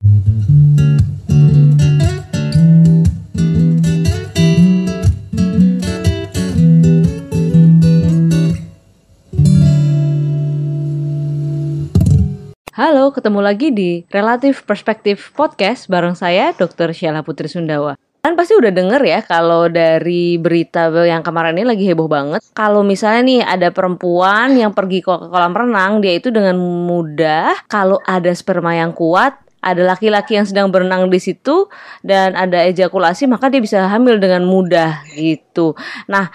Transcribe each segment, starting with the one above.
Halo, ketemu lagi di Relatif Perspektif Podcast bareng saya Dr. Sheila Putri Sundawa. Kan pasti udah denger ya kalau dari berita yang kemarin ini lagi heboh banget. Kalau misalnya nih ada perempuan yang pergi ke kolam renang, dia itu dengan mudah kalau ada sperma yang kuat, ada laki-laki yang sedang berenang di situ dan ada ejakulasi maka dia bisa hamil dengan mudah gitu. Nah,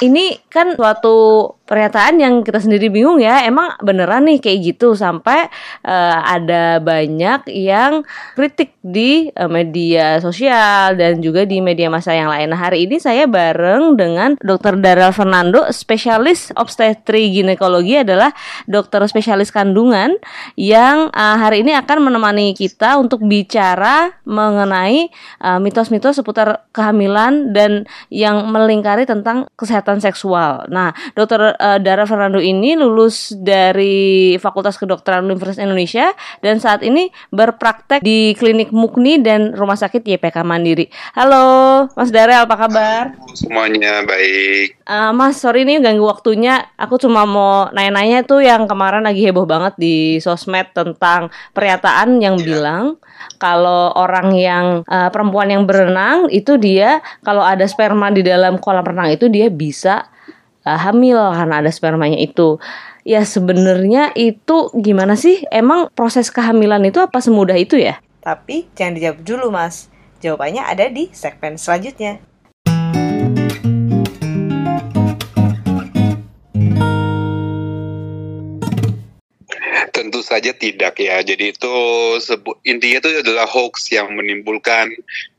ini kan suatu pernyataan yang kita sendiri bingung ya emang beneran nih kayak gitu sampai uh, ada banyak yang kritik di uh, media sosial dan juga di media massa yang lain. Nah hari ini saya bareng dengan Dr. Daryl Fernando, spesialis obstetri ginekologi adalah dokter spesialis kandungan yang uh, hari ini akan menemani kita untuk bicara mengenai mitos-mitos uh, seputar kehamilan dan yang melingkari tentang kesehatan seksual. Nah, dokter uh, Dara Fernando ini lulus dari Fakultas Kedokteran Universitas Indonesia dan saat ini berpraktek di Klinik Mukni dan Rumah Sakit YPK Mandiri. Halo, Mas Dara, apa kabar? Semuanya baik. Uh, mas, sorry nih ganggu waktunya. Aku cuma mau nanya-nanya tuh yang kemarin lagi heboh banget di sosmed tentang pernyataan yang yeah. bilang kalau orang yang uh, perempuan yang berenang itu dia kalau ada sperma di dalam kolam renang itu dia bisa uh, hamil karena ada spermanya itu. Ya sebenarnya itu gimana sih? Emang proses kehamilan itu apa semudah itu ya? Tapi jangan dijawab dulu mas. Jawabannya ada di segmen selanjutnya. Tentu saja tidak ya. Jadi itu intinya itu adalah hoax yang menimbulkan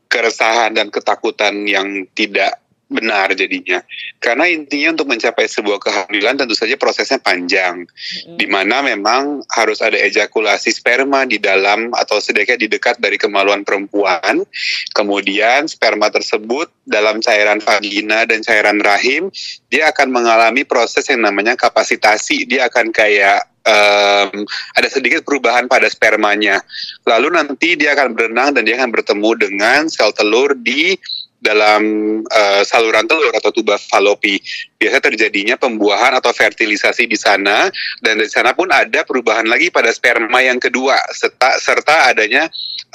keresahan dan ketakutan yang tidak benar jadinya. Karena intinya untuk mencapai sebuah kehamilan tentu saja prosesnya panjang. Mm-hmm. Di mana memang harus ada ejakulasi sperma di dalam atau sedikit di dekat dari kemaluan perempuan. Kemudian sperma tersebut dalam cairan vagina dan cairan rahim, dia akan mengalami proses yang namanya kapasitasi. Dia akan kayak um, ada sedikit perubahan pada spermanya. Lalu nanti dia akan berenang dan dia akan bertemu dengan sel telur di dalam uh, saluran telur atau tuba falopi. Biasa terjadinya pembuahan atau fertilisasi di sana dan di sana pun ada perubahan lagi pada sperma yang kedua serta serta adanya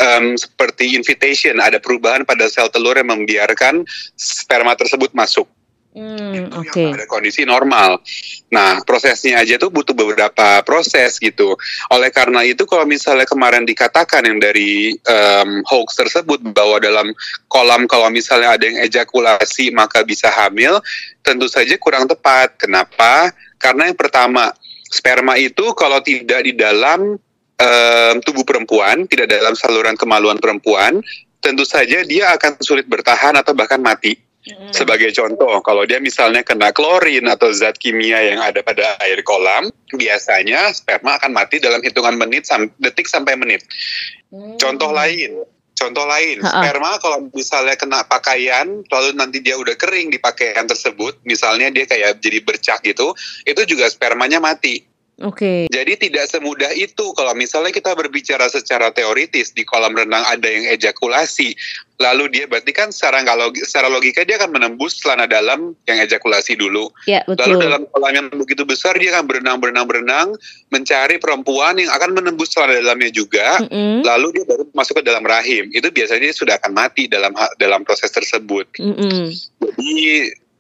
um, seperti invitation, ada perubahan pada sel telur yang membiarkan sperma tersebut masuk. Hmm, Oke. Okay. Ada kondisi normal. Nah, prosesnya aja tuh butuh beberapa proses gitu. Oleh karena itu, kalau misalnya kemarin dikatakan yang dari um, hoax tersebut bahwa dalam kolam kalau misalnya ada yang ejakulasi maka bisa hamil, tentu saja kurang tepat. Kenapa? Karena yang pertama, sperma itu kalau tidak di dalam um, tubuh perempuan, tidak dalam saluran kemaluan perempuan, tentu saja dia akan sulit bertahan atau bahkan mati. Sebagai contoh, kalau dia misalnya kena klorin atau zat kimia yang ada pada air kolam, biasanya sperma akan mati dalam hitungan menit, sam detik sampai menit. Hmm. Contoh lain, contoh lain, Ha-ha. sperma kalau misalnya kena pakaian, lalu nanti dia udah kering di pakaian tersebut, misalnya dia kayak jadi bercak gitu, itu juga spermanya mati. Oke. Okay. Jadi tidak semudah itu kalau misalnya kita berbicara secara teoritis di kolam renang ada yang ejakulasi, lalu dia berarti kan secara kalau secara logika dia akan menembus celana dalam yang ejakulasi dulu. Ya, betul. Lalu dalam kolam yang begitu besar dia akan berenang berenang berenang mencari perempuan yang akan menembus celana dalamnya juga, mm -hmm. lalu dia baru masuk ke dalam rahim. Itu biasanya dia sudah akan mati dalam dalam proses tersebut. Mm -hmm. Jadi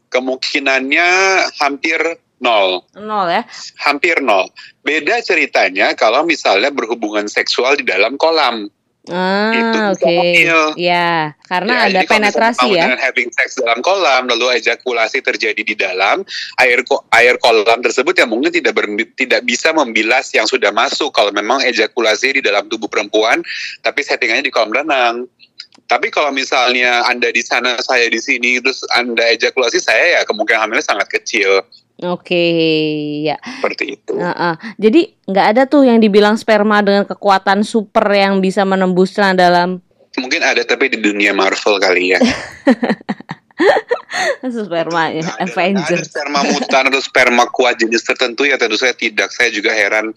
kemungkinannya hampir nol. Nol ya? Hampir nol. Beda ceritanya kalau misalnya berhubungan seksual di dalam kolam. Ah, oke. Okay. Ya, karena ya, ada penetrasi ya. Dengan having sex dalam kolam, lalu ejakulasi terjadi di dalam air air kolam tersebut yang mungkin tidak ber, tidak bisa membilas yang sudah masuk kalau memang ejakulasi di dalam tubuh perempuan, tapi settingannya di kolam renang. Tapi kalau misalnya anda di sana, saya di sini, terus anda ejakulasi saya ya kemungkinan hamilnya sangat kecil. Oke, ya. Seperti itu. Uh, uh. Jadi nggak ada tuh yang dibilang sperma dengan kekuatan super yang bisa menembus celana dalam. Mungkin ada tapi di dunia Marvel kali ya. sperma ya, Avenger. Ada sperma mutan atau sperma kuat jenis tertentu ya tentu saya tidak. Saya juga heran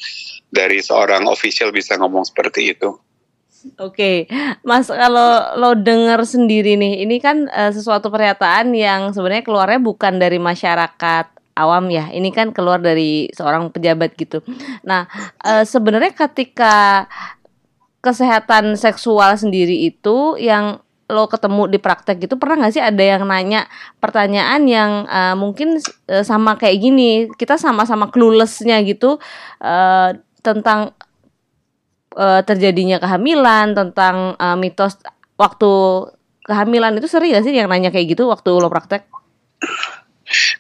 dari seorang official bisa ngomong seperti itu. Oke, Mas kalau lo dengar sendiri nih, ini kan uh, sesuatu pernyataan yang sebenarnya keluarnya bukan dari masyarakat awam ya. Ini kan keluar dari seorang pejabat gitu. Nah, uh, sebenarnya ketika kesehatan seksual sendiri itu yang lo ketemu di praktek gitu pernah nggak sih ada yang nanya pertanyaan yang uh, mungkin uh, sama kayak gini kita sama-sama cluelessnya gitu uh, tentang uh, terjadinya kehamilan tentang uh, mitos waktu kehamilan itu sering gak sih yang nanya kayak gitu waktu lo praktek?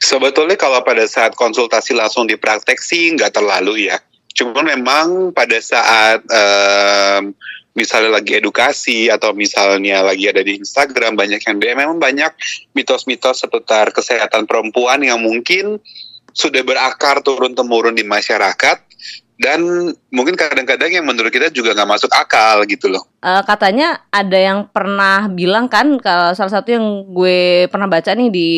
Sebetulnya kalau pada saat konsultasi langsung di praktek sih nggak terlalu ya. Cuma memang pada saat um, misalnya lagi edukasi atau misalnya lagi ada di Instagram banyak yang DM memang banyak mitos-mitos seputar kesehatan perempuan yang mungkin sudah berakar turun temurun di masyarakat dan mungkin kadang-kadang yang menurut kita juga nggak masuk akal gitu loh. Uh, katanya ada yang pernah bilang kan kalau salah satu yang gue pernah baca nih di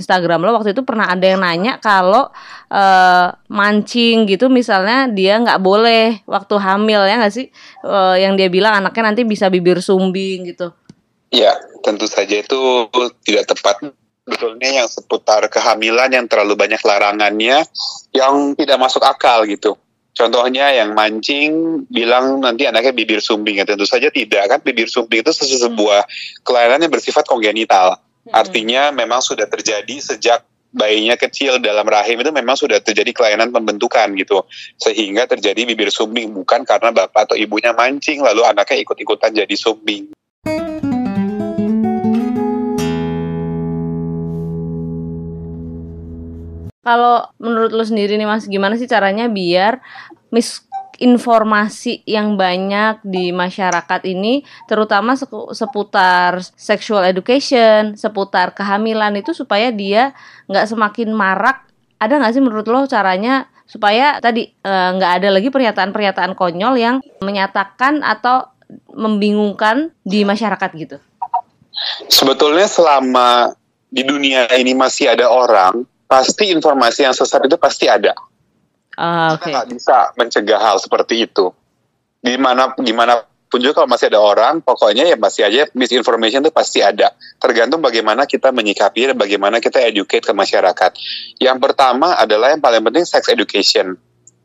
Instagram lo waktu itu pernah ada yang nanya kalau uh, mancing gitu misalnya dia nggak boleh waktu hamil ya nggak sih uh, yang dia bilang anaknya nanti bisa bibir sumbing gitu. Ya tentu saja itu tidak tepat betulnya yang seputar kehamilan yang terlalu banyak larangannya yang tidak masuk akal gitu Contohnya yang mancing bilang nanti anaknya bibir sumbing ya tentu saja tidak kan bibir sumbing itu sebuah kelainan yang bersifat kongenital. Hmm. Artinya memang sudah terjadi sejak bayinya kecil dalam rahim itu memang sudah terjadi kelainan pembentukan gitu sehingga terjadi bibir sumbing bukan karena bapak atau ibunya mancing lalu anaknya ikut-ikutan jadi sumbing. Kalau menurut lo sendiri nih Mas, gimana sih caranya biar misinformasi yang banyak di masyarakat ini terutama seputar sexual education, seputar kehamilan itu supaya dia nggak semakin marak. Ada nggak sih menurut lo caranya supaya tadi eh, nggak e, ada lagi pernyataan-pernyataan konyol yang menyatakan atau membingungkan di masyarakat gitu? Sebetulnya selama di dunia ini masih ada orang pasti informasi yang sesat itu pasti ada. Uh, okay. Kita nggak bisa mencegah hal seperti itu. Gimana gimana pun juga kalau masih ada orang, pokoknya ya masih aja misinformation itu pasti ada. Tergantung bagaimana kita menyikapi dan bagaimana kita educate ke masyarakat. Yang pertama adalah yang paling penting sex education.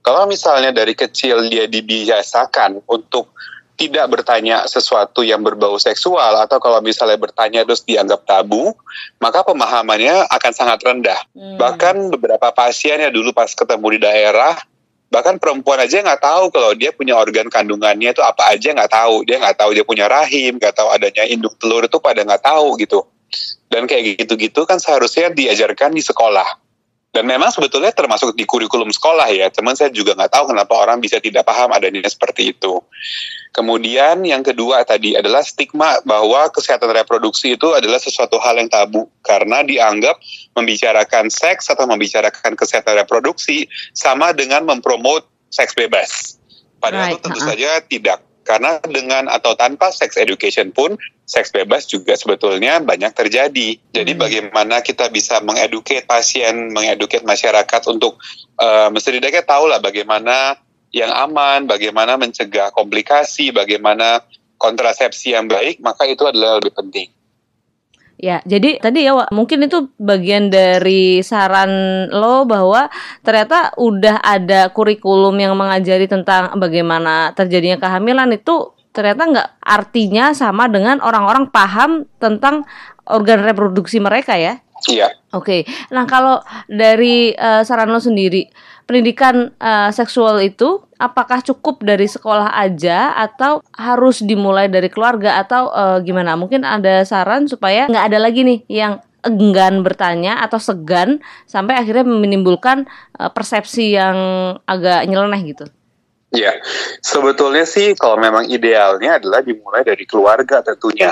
Kalau misalnya dari kecil dia dibiasakan untuk tidak bertanya sesuatu yang berbau seksual atau kalau misalnya bertanya terus dianggap tabu, maka pemahamannya akan sangat rendah. Hmm. Bahkan beberapa pasien ya dulu pas ketemu di daerah, bahkan perempuan aja nggak tahu kalau dia punya organ kandungannya itu apa aja nggak tahu. Dia nggak tahu dia punya rahim, nggak tahu adanya induk telur itu pada nggak tahu gitu. Dan kayak gitu-gitu kan seharusnya diajarkan di sekolah dan memang sebetulnya termasuk di kurikulum sekolah ya, cuman saya juga nggak tahu kenapa orang bisa tidak paham adanya seperti itu. Kemudian yang kedua tadi adalah stigma bahwa kesehatan reproduksi itu adalah sesuatu hal yang tabu karena dianggap membicarakan seks atau membicarakan kesehatan reproduksi sama dengan mempromot seks bebas. Padahal right. itu tentu uh -uh. saja tidak karena dengan atau tanpa sex education pun seks bebas juga sebetulnya banyak terjadi. Jadi hmm. bagaimana kita bisa mengeduket pasien, mengeduket masyarakat untuk uh, mesti tidaknya tahu lah bagaimana yang aman, bagaimana mencegah komplikasi, bagaimana kontrasepsi yang baik, maka itu adalah lebih penting. Ya, jadi tadi ya mungkin itu bagian dari saran lo bahwa ternyata udah ada kurikulum yang mengajari tentang bagaimana terjadinya kehamilan itu ternyata nggak artinya sama dengan orang-orang paham tentang organ reproduksi mereka ya. Iya. Oke. Nah, kalau dari uh, saran lo sendiri, pendidikan uh, seksual itu apakah cukup dari sekolah aja atau harus dimulai dari keluarga atau uh, gimana? Mungkin ada saran supaya nggak ada lagi nih yang enggan bertanya atau segan sampai akhirnya menimbulkan uh, persepsi yang agak nyeleneh gitu. Ya, sebetulnya sih kalau memang idealnya adalah dimulai dari keluarga tentunya.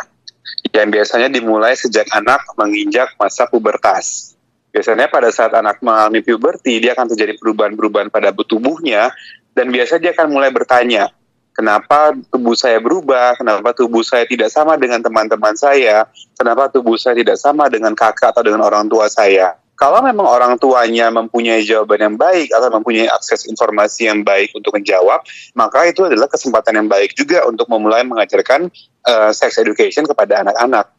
Yang biasanya dimulai sejak anak menginjak masa pubertas Biasanya pada saat anak mengalami puberti, dia akan terjadi perubahan-perubahan pada tubuhnya, dan biasanya dia akan mulai bertanya, kenapa tubuh saya berubah, kenapa tubuh saya tidak sama dengan teman-teman saya, kenapa tubuh saya tidak sama dengan kakak atau dengan orang tua saya. Kalau memang orang tuanya mempunyai jawaban yang baik atau mempunyai akses informasi yang baik untuk menjawab, maka itu adalah kesempatan yang baik juga untuk memulai mengajarkan uh, sex education kepada anak-anak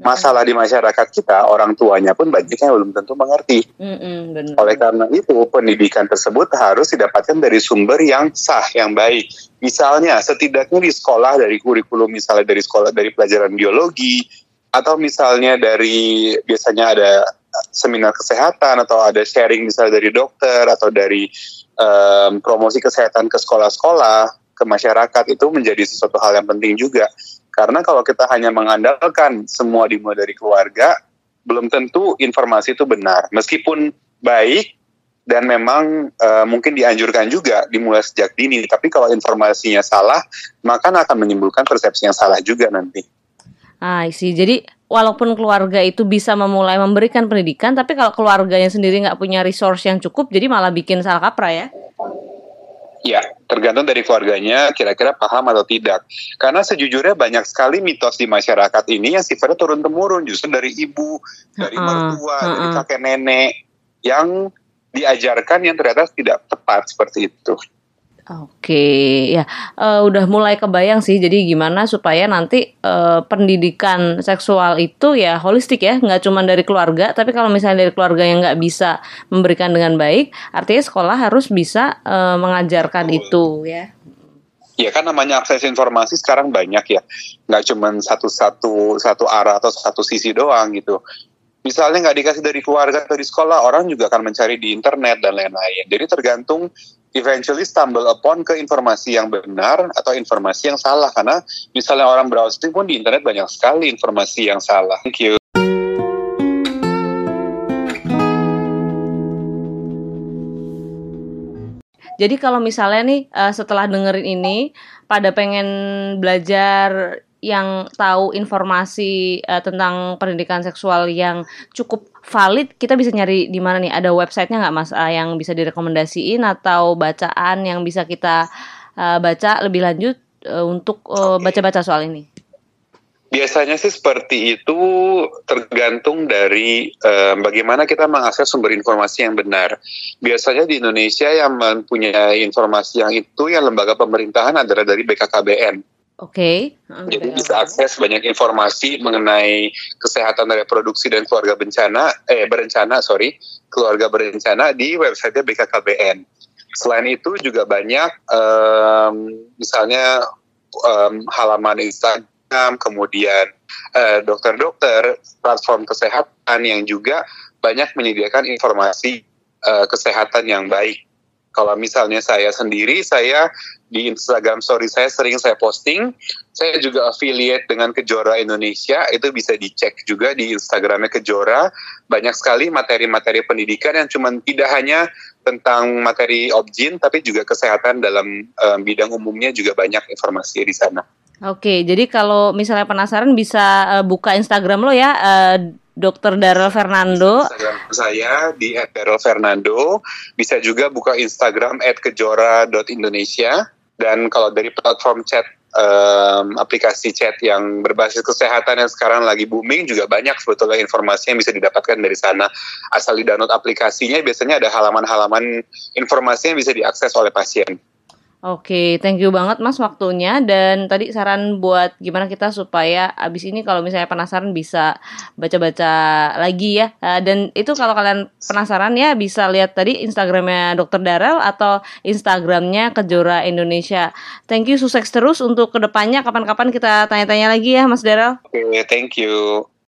masalah di masyarakat kita orang tuanya pun banyak yang belum tentu mengerti. Mm-mm, Oleh karena itu pendidikan tersebut harus didapatkan dari sumber yang sah yang baik. Misalnya setidaknya di sekolah dari kurikulum misalnya dari sekolah dari pelajaran biologi atau misalnya dari biasanya ada seminar kesehatan atau ada sharing misalnya dari dokter atau dari um, promosi kesehatan ke sekolah-sekolah ke masyarakat itu menjadi sesuatu hal yang penting juga karena kalau kita hanya mengandalkan semua dimulai dari keluarga, belum tentu informasi itu benar. Meskipun baik dan memang uh, mungkin dianjurkan juga dimulai sejak dini, tapi kalau informasinya salah, maka akan menimbulkan persepsi yang salah juga nanti. Ah, sih. Jadi walaupun keluarga itu bisa memulai memberikan pendidikan, tapi kalau keluarganya sendiri nggak punya resource yang cukup, jadi malah bikin salah kaprah ya. Ya, tergantung dari keluarganya kira-kira paham atau tidak. Karena sejujurnya banyak sekali mitos di masyarakat ini yang sifatnya turun-temurun justru dari ibu, dari uh, mertua, uh, uh. dari kakek nenek yang diajarkan yang ternyata tidak tepat seperti itu. Oke, ya uh, udah mulai kebayang sih. Jadi gimana supaya nanti uh, pendidikan seksual itu ya holistik ya, nggak cuma dari keluarga. Tapi kalau misalnya dari keluarga yang nggak bisa memberikan dengan baik, artinya sekolah harus bisa uh, mengajarkan Betul. itu ya. Ya kan namanya akses informasi sekarang banyak ya, nggak cuma satu satu satu arah atau satu sisi doang gitu misalnya nggak dikasih dari keluarga atau di sekolah, orang juga akan mencari di internet dan lain-lain. Jadi tergantung eventually stumble upon ke informasi yang benar atau informasi yang salah karena misalnya orang browsing pun di internet banyak sekali informasi yang salah. Thank you. Jadi kalau misalnya nih eh, setelah dengerin ini pada pengen belajar yang tahu informasi uh, tentang pendidikan seksual yang cukup valid, kita bisa nyari di mana nih? Ada websitenya nggak mas uh, yang bisa direkomendasiin atau bacaan yang bisa kita uh, baca lebih lanjut uh, untuk baca-baca uh, soal ini? Biasanya sih seperti itu tergantung dari uh, bagaimana kita mengakses sumber informasi yang benar. Biasanya di Indonesia yang mempunyai informasi yang itu yang lembaga pemerintahan adalah dari BKKBN Oke. Okay. Jadi bisa akses banyak informasi mengenai kesehatan reproduksi dan keluarga bencana, eh berencana, sorry, keluarga berencana di website BKKBN. Selain itu juga banyak, um, misalnya um, halaman Instagram, kemudian dokter dokter-dokter, platform kesehatan yang juga banyak menyediakan informasi uh, kesehatan yang baik kalau misalnya saya sendiri, saya di Instagram story saya sering saya posting. Saya juga affiliate dengan Kejora Indonesia, itu bisa dicek juga di Instagramnya Kejora. Banyak sekali materi-materi pendidikan yang cuma tidak hanya tentang materi objin, tapi juga kesehatan dalam um, bidang umumnya juga banyak informasi di sana. Oke, jadi kalau misalnya penasaran bisa uh, buka Instagram lo ya, uh, Dr. Daryl Fernando. Instagram saya di @darylfernando. Bisa juga buka Instagram @kejora.indonesia. Dan kalau dari platform chat, um, aplikasi chat yang berbasis kesehatan yang sekarang lagi booming juga banyak sebetulnya informasi yang bisa didapatkan dari sana. Asal di download aplikasinya biasanya ada halaman-halaman informasi yang bisa diakses oleh pasien. Oke, thank you banget Mas waktunya dan tadi saran buat gimana kita supaya abis ini kalau misalnya penasaran bisa baca-baca lagi ya. Uh, dan itu kalau kalian penasaran ya bisa lihat tadi Instagramnya Dokter Darel atau Instagramnya Kejora Indonesia. Thank you, sukses terus untuk ke depannya. Kapan-kapan kita tanya-tanya lagi ya Mas Darel. Oke, thank you.